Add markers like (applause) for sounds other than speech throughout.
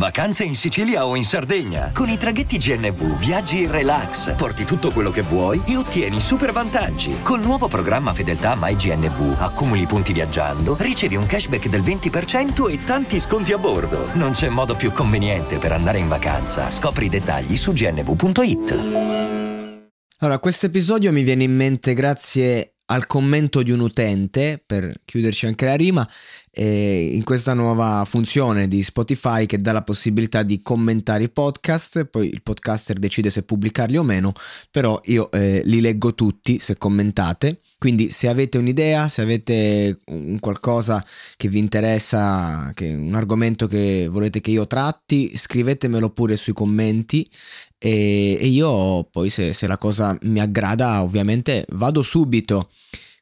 Vacanze in Sicilia o in Sardegna. Con i traghetti GNV viaggi in relax, porti tutto quello che vuoi e ottieni super vantaggi. Col nuovo programma Fedeltà MyGNV accumuli punti viaggiando, ricevi un cashback del 20% e tanti sconti a bordo. Non c'è modo più conveniente per andare in vacanza. Scopri i dettagli su gnv.it. Allora, questo episodio mi viene in mente grazie al commento di un utente, per chiuderci anche la rima, eh, in questa nuova funzione di Spotify che dà la possibilità di commentare i podcast, poi il podcaster decide se pubblicarli o meno, però io eh, li leggo tutti se commentate. Quindi se avete un'idea, se avete un qualcosa che vi interessa, che un argomento che volete che io tratti, scrivetemelo pure sui commenti e, e io poi se, se, la cosa mi aggrada ovviamente vado subito.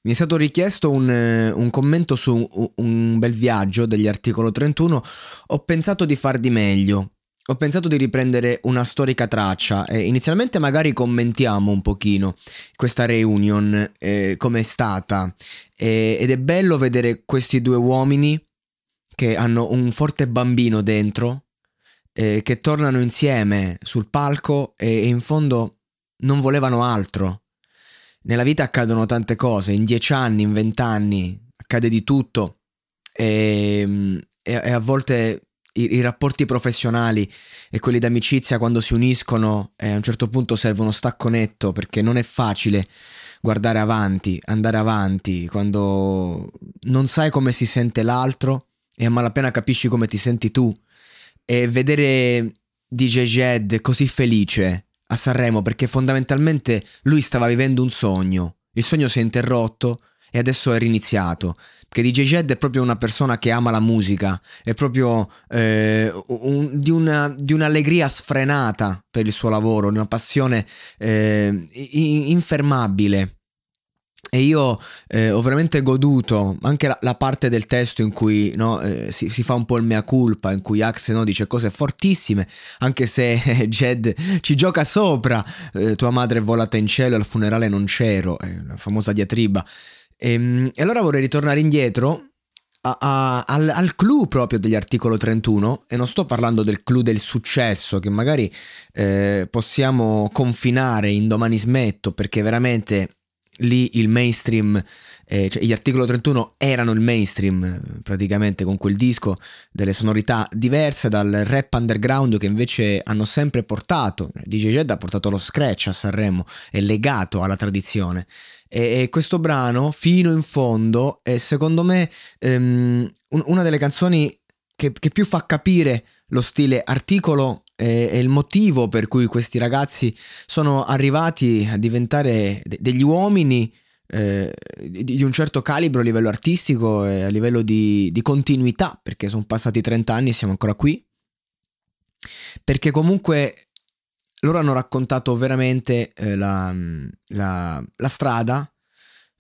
Mi è stato richiesto un, un commento su un, bel viaggio degli articolo 31, ho pensato di far di meglio ho pensato di riprendere una storica traccia e inizialmente magari commentiamo un pochino questa reunion, eh, è stata. E, ed è bello vedere questi due uomini che hanno un forte bambino dentro, eh, che tornano insieme sul palco e, e in fondo non volevano altro. Nella vita accadono tante cose, in dieci anni, in vent'anni, accade di tutto. E, e, e a volte i, i, rapporti professionali e quelli d'amicizia quando si uniscono eh, a un certo punto serve uno stacco netto perché non è facile guardare avanti, andare avanti quando non sai come si sente l'altro e a malapena capisci come ti senti tu. E vedere DJ Jed così felice a Sanremo perché fondamentalmente lui stava vivendo un sogno, il sogno si è interrotto e adesso è riniziato. Che DJ Jed è proprio una persona che ama la musica, è proprio eh, un, di, una, di, un'allegria sfrenata per il suo lavoro, di una passione eh, infermabile. E io eh, ho veramente goduto anche la, la, parte del testo in cui no, eh, si, si, fa un po' il mea culpa, in cui Axe no, dice cose fortissime, anche se (laughs) Jed ci gioca sopra. Eh, tua madre è volata in cielo, al funerale non c'ero, la famosa diatriba. E, ehm, e allora vorrei ritornare indietro a, a, al, al, clou proprio degli articolo 31 e non sto parlando del clou del successo che magari eh, possiamo confinare in domani smetto perché veramente lì il mainstream, eh, cioè gli articolo 31 erano il mainstream praticamente con quel disco, delle sonorità diverse dal rap underground che invece hanno sempre portato, DJ Jed ha portato lo scratch a Sanremo, è legato alla tradizione. E, e questo brano, fino in fondo, è secondo me um, una delle canzoni che, che più fa capire lo stile articolo e, il motivo per cui questi ragazzi sono arrivati a diventare de- degli uomini eh, di, un certo calibro a livello artistico e a livello di, di continuità, perché sono passati 30 anni e siamo ancora qui. Perché comunque loro hanno raccontato veramente eh, la, la, la strada,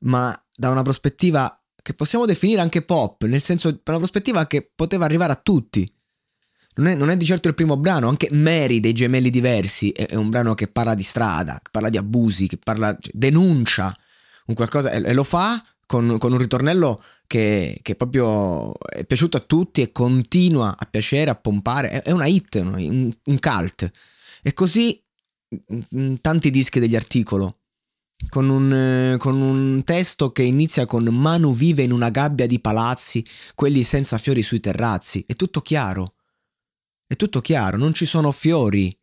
ma da una prospettiva che possiamo definire anche pop, nel senso per una prospettiva che poteva arrivare a tutti. Non è, non è, di certo il primo brano, anche Mary dei gemelli diversi è, è, un brano che parla di strada, che parla di abusi, che parla, cioè, denuncia un qualcosa e, e lo fa con, con, un ritornello che, che, proprio è piaciuto a tutti e continua a piacere, a pompare. È, è una hit, un, un cult. E così tanti dischi degli articoli. Con un, con un, testo che inizia con Manu vive in una gabbia di palazzi, quelli senza fiori sui terrazzi. È tutto chiaro. È tutto chiaro, non ci sono fiori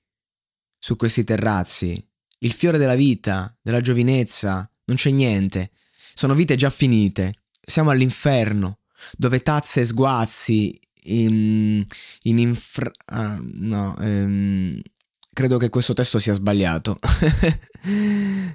su questi terrazzi. Il fiore della vita, della giovinezza, non c'è niente. Sono vite già finite. Siamo all'inferno, dove tazze e sguazzi in, in infra... Uh, no, um, credo che questo testo sia sbagliato. (laughs)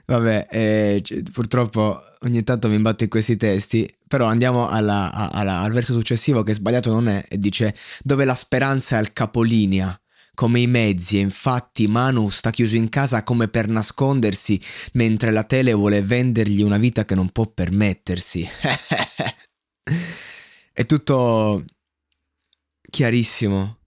Vabbè, eh, purtroppo ogni tanto mi imbatto in questi testi, però andiamo alla, alla, al verso successivo che sbagliato non è e dice dove la speranza è al capolinea, come i mezzi e infatti Manu sta chiuso in casa come per nascondersi mentre la tele vuole vendergli una vita che non può permettersi. (laughs) È tutto chiarissimo.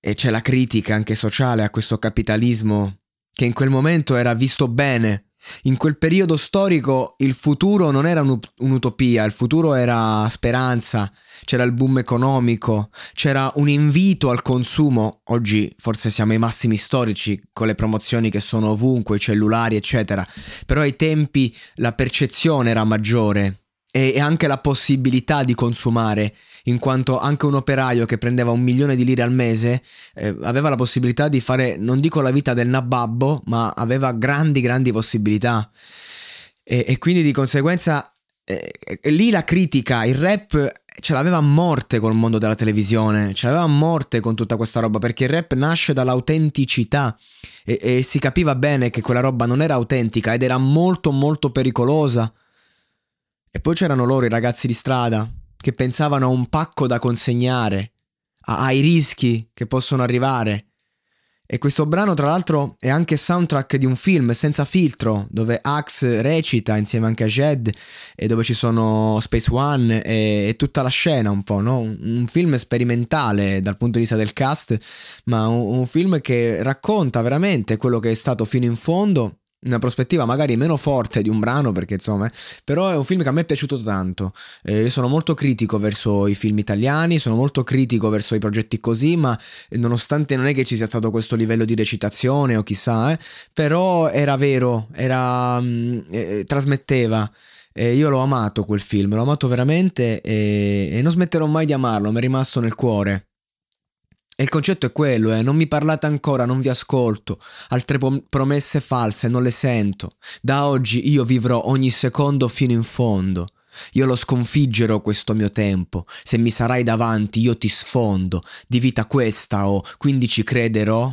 E c'è la critica anche sociale a questo capitalismo che in quel momento era visto bene in quel periodo storico il futuro non era un'utopia, il futuro era speranza, c'era il boom economico, c'era un invito al consumo. Oggi forse siamo ai massimi storici con le promozioni che sono ovunque, i cellulari, eccetera. Però ai tempi la percezione era maggiore e anche la possibilità di consumare, in quanto anche un operaio che prendeva un milione di lire al mese eh, aveva la possibilità di fare, non dico la vita del nababbo, ma aveva grandi, grandi possibilità. E, e quindi di conseguenza eh, lì la critica, il rap ce l'aveva a morte col mondo della televisione, ce l'aveva a morte con tutta questa roba, perché il rap nasce dall'autenticità e, e si capiva bene che quella roba non era autentica ed era molto molto pericolosa. E poi c'erano loro i ragazzi di strada che pensavano a un pacco da consegnare, a, ai rischi che possono arrivare. E questo brano, tra l'altro, è anche soundtrack di un film senza filtro, dove Axe recita insieme anche a Jed e dove ci sono Space One e, e tutta la scena un po', no? Un, un, film sperimentale dal punto di vista del cast, ma un, un film che racconta veramente quello che è stato fino in fondo una prospettiva magari meno forte di un brano perché insomma però è un film che a me è piaciuto tanto. Eh, io sono molto critico verso i film italiani sono molto critico verso i progetti così ma nonostante non è che ci sia stato questo livello di recitazione o chissà eh, però era vero era mm, eh, trasmetteva. E io l'ho amato quel film l'ho amato veramente e, e non smetterò mai di amarlo mi è rimasto nel cuore e il concetto è quello, eh, non mi parlate ancora, non vi ascolto, altre pom- promesse false non le sento. Da oggi io vivrò ogni secondo fino in fondo. Io lo sconfiggerò questo mio tempo. Se mi sarai davanti, io ti sfondo. Di vita questa ho, quindi ci crederò,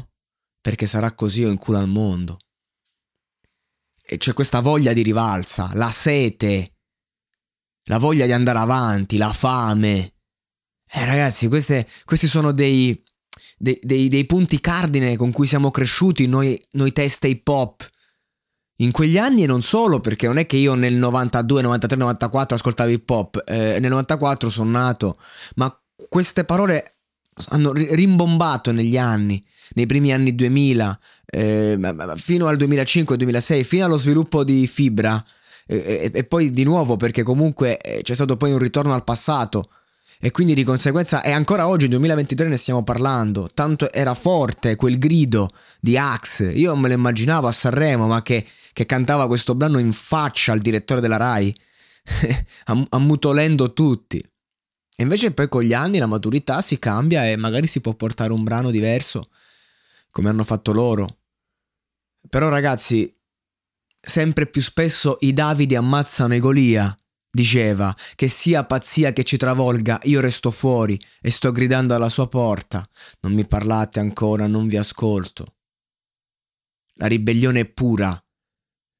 perché sarà così o in culo al mondo. E c'è questa voglia di rivalsa, la sete, la voglia di andare avanti, la fame. Eh ragazzi, queste, questi sono dei, dei, dei, dei punti cardine con cui siamo cresciuti noi, noi teste hip hop. In quegli anni e non solo, perché non è che io nel 92, 93, 94 ascoltavo hip hop, eh, nel 94 sono nato, ma queste parole hanno rimbombato negli anni, nei primi anni 2000, eh, fino al 2005-2006, fino allo sviluppo di Fibra, eh, e poi di nuovo perché comunque eh, c'è stato poi un ritorno al passato e quindi di conseguenza, e ancora oggi, 2023, ne stiamo parlando. Tanto era forte quel grido di Axe. Io me lo immaginavo a Sanremo, ma che, che cantava questo brano in faccia al direttore della Rai, (laughs) ammutolendo tutti. E invece poi con gli anni la maturità si cambia e magari si può portare un brano diverso, come hanno fatto loro. Però ragazzi, sempre più spesso i Davidi ammazzano i Golia Diceva, che sia pazzia che ci travolga, io resto fuori e sto gridando alla sua porta. Non mi parlate ancora, non vi ascolto. La ribellione è pura.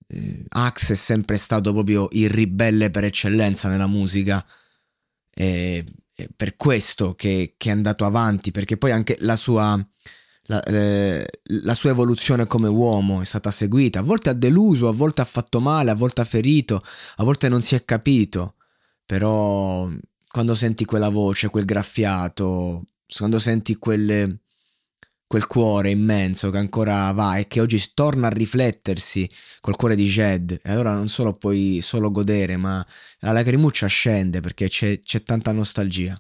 Eh, Axe è sempre stato proprio il ribelle per eccellenza nella musica. E, è per questo che, che è andato avanti, perché poi anche la sua la, la, sua evoluzione come uomo è stata seguita, a volte ha deluso, a volte ha fatto male, a volte ha ferito, a volte non si è capito, però quando senti quella voce, quel graffiato, quando senti quelle, quel cuore immenso che ancora va e che oggi torna a riflettersi col cuore di Jed, e allora non solo puoi solo godere, ma la lacrimuccia scende perché c'è, c'è tanta nostalgia.